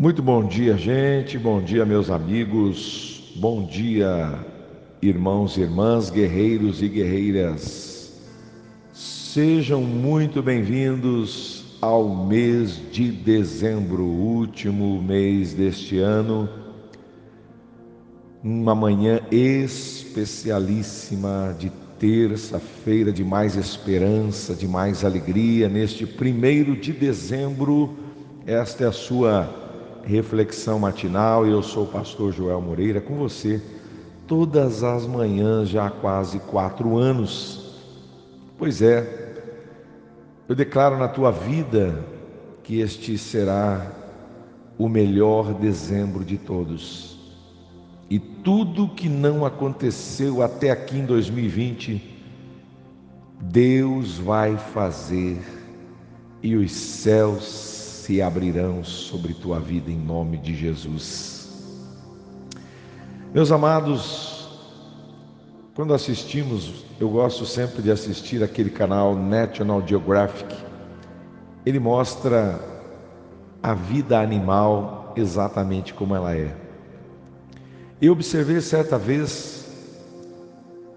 Muito bom dia, gente. Bom dia, meus amigos. Bom dia, irmãos e irmãs, guerreiros e guerreiras. Sejam muito bem-vindos ao mês de dezembro, último mês deste ano. Uma manhã especialíssima de terça-feira, de mais esperança, de mais alegria, neste primeiro de dezembro. Esta é a sua reflexão matinal. Eu sou o pastor Joel Moreira com você todas as manhãs já há quase quatro anos. Pois é, eu declaro na tua vida que este será o melhor dezembro de todos. E tudo que não aconteceu até aqui em 2020, Deus vai fazer e os céus se abrirão sobre tua vida em nome de Jesus. Meus amados, quando assistimos, eu gosto sempre de assistir aquele canal National Geographic. Ele mostra a vida animal exatamente como ela é. Eu observei certa vez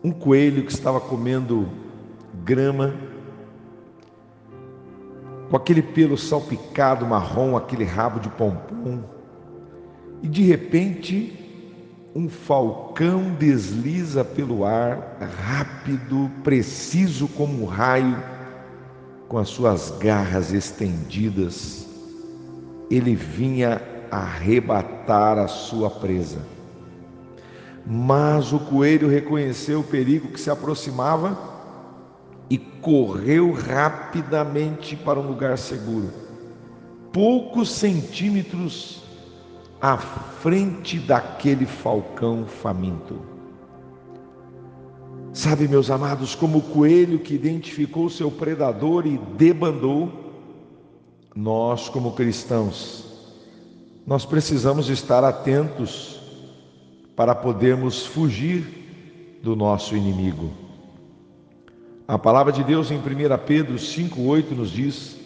um coelho que estava comendo grama com aquele pelo salpicado marrom, aquele rabo de pompom, e de repente um falcão desliza pelo ar, rápido, preciso como um raio, com as suas garras estendidas, ele vinha arrebatar a sua presa. Mas o coelho reconheceu o perigo que se aproximava e correu rapidamente para um lugar seguro, poucos centímetros à frente daquele falcão faminto. Sabe, meus amados, como o coelho que identificou seu predador e debandou, nós, como cristãos, nós precisamos estar atentos para podermos fugir do nosso inimigo. A palavra de Deus em 1 Pedro 5,8 nos diz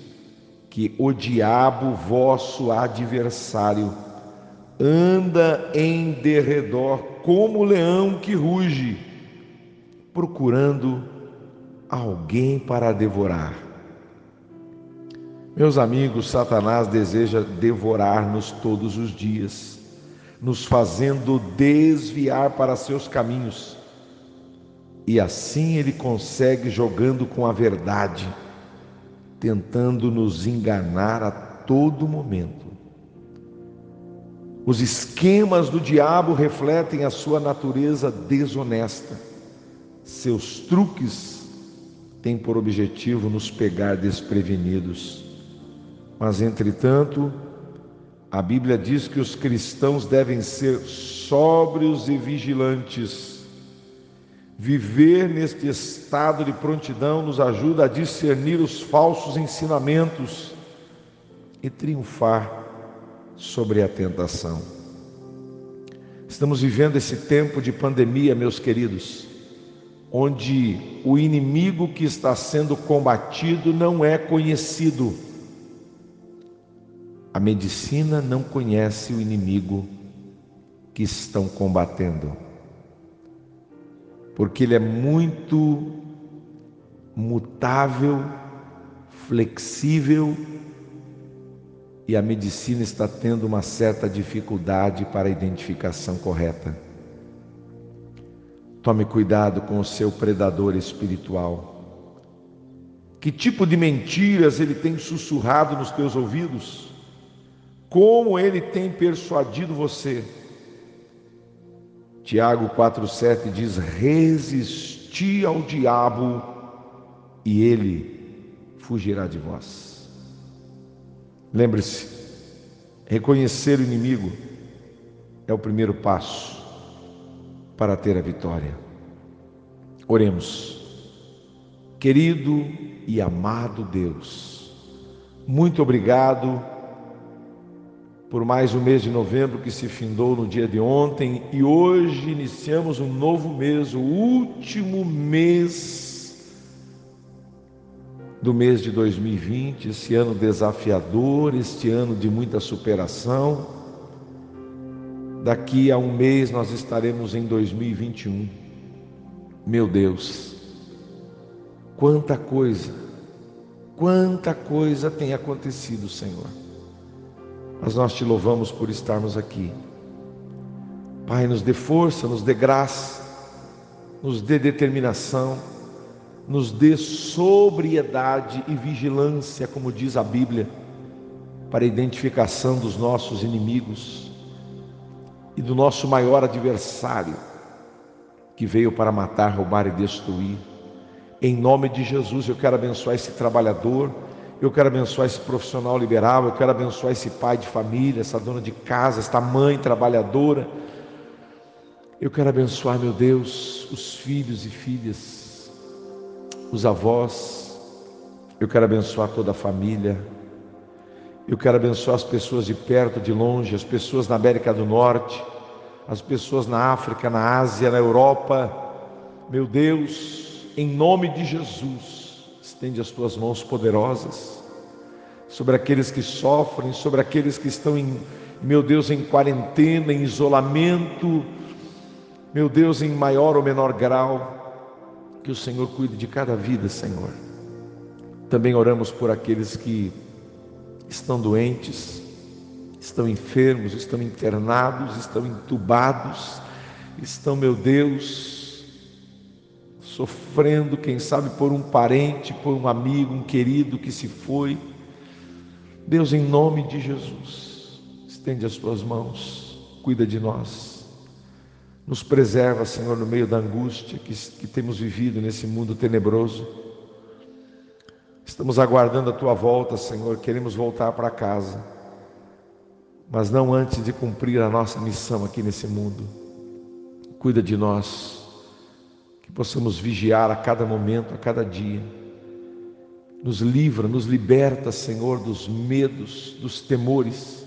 que o diabo, vosso adversário, anda em derredor como leão que ruge, procurando alguém para devorar. Meus amigos, Satanás deseja devorar-nos todos os dias, nos fazendo desviar para seus caminhos e assim ele consegue jogando com a verdade, tentando nos enganar a todo momento. Os esquemas do diabo refletem a sua natureza desonesta. Seus truques têm por objetivo nos pegar desprevenidos. Mas, entretanto, a Bíblia diz que os cristãos devem ser sóbrios e vigilantes Viver neste estado de prontidão nos ajuda a discernir os falsos ensinamentos e triunfar sobre a tentação. Estamos vivendo esse tempo de pandemia, meus queridos, onde o inimigo que está sendo combatido não é conhecido. A medicina não conhece o inimigo que estão combatendo porque ele é muito mutável, flexível e a medicina está tendo uma certa dificuldade para a identificação correta. Tome cuidado com o seu predador espiritual. Que tipo de mentiras ele tem sussurrado nos teus ouvidos? Como ele tem persuadido você? Tiago 4,7 diz: Resisti ao diabo e ele fugirá de vós. Lembre-se, reconhecer o inimigo é o primeiro passo para ter a vitória. Oremos. Querido e amado Deus, muito obrigado por mais um mês de novembro que se findou no dia de ontem e hoje iniciamos um novo mês, o último mês do mês de 2020, esse ano desafiador, este ano de muita superação. Daqui a um mês nós estaremos em 2021. Meu Deus, quanta coisa, quanta coisa tem acontecido, Senhor. Mas nós te louvamos por estarmos aqui. Pai, nos dê força, nos dê graça, nos dê determinação, nos dê sobriedade e vigilância, como diz a Bíblia, para a identificação dos nossos inimigos e do nosso maior adversário, que veio para matar, roubar e destruir. Em nome de Jesus, eu quero abençoar esse trabalhador, eu quero abençoar esse profissional liberal, eu quero abençoar esse pai de família, essa dona de casa, esta mãe trabalhadora. Eu quero abençoar, meu Deus, os filhos e filhas, os avós. Eu quero abençoar toda a família. Eu quero abençoar as pessoas de perto, de longe, as pessoas na América do Norte, as pessoas na África, na Ásia, na Europa. Meu Deus, em nome de Jesus, estende as tuas mãos poderosas sobre aqueles que sofrem, sobre aqueles que estão em, meu Deus, em quarentena, em isolamento meu Deus, em maior ou menor grau, que o Senhor cuide de cada vida, Senhor. Também oramos por aqueles que estão doentes, estão enfermos, estão internados, estão entubados, estão, meu Deus, sofrendo, quem sabe por um parente, por um amigo, um querido que se foi. Deus, em nome de Jesus, estende as tuas mãos, cuida de nós. Nos preserva, Senhor, no meio da angústia que, que temos vivido nesse mundo tenebroso. Estamos aguardando a tua volta, Senhor, queremos voltar para casa, mas não antes de cumprir a nossa missão aqui nesse mundo. Cuida de nós, que possamos vigiar a cada momento, a cada dia. Nos livra, nos liberta, Senhor, dos medos, dos temores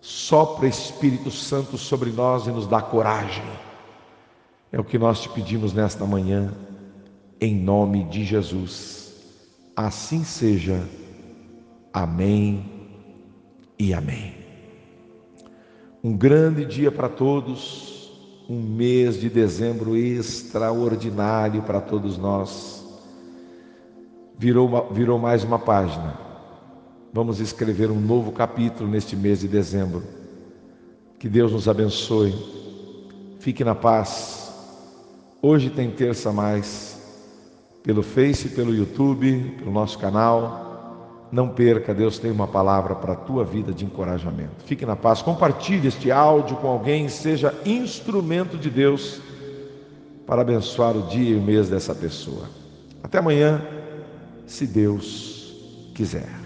Sopra Espírito Santo sobre nós e nos dá coragem. É o que nós te pedimos nesta manhã, em nome de Jesus. Assim seja. Amém e amém. Um grande dia para todos, um mês de dezembro extraordinário para todos nós. Virou, virou mais uma página Vamos escrever um novo capítulo neste mês de dezembro. Que Deus nos abençoe. Fique na paz. Hoje tem terça mais pelo Face, pelo YouTube, pelo nosso canal. Não perca, Deus tem uma palavra para a tua vida de encorajamento. Fique na paz. Compartilhe este áudio com alguém, seja instrumento de Deus para abençoar o dia e o mês dessa pessoa. Até amanhã, se Deus quiser.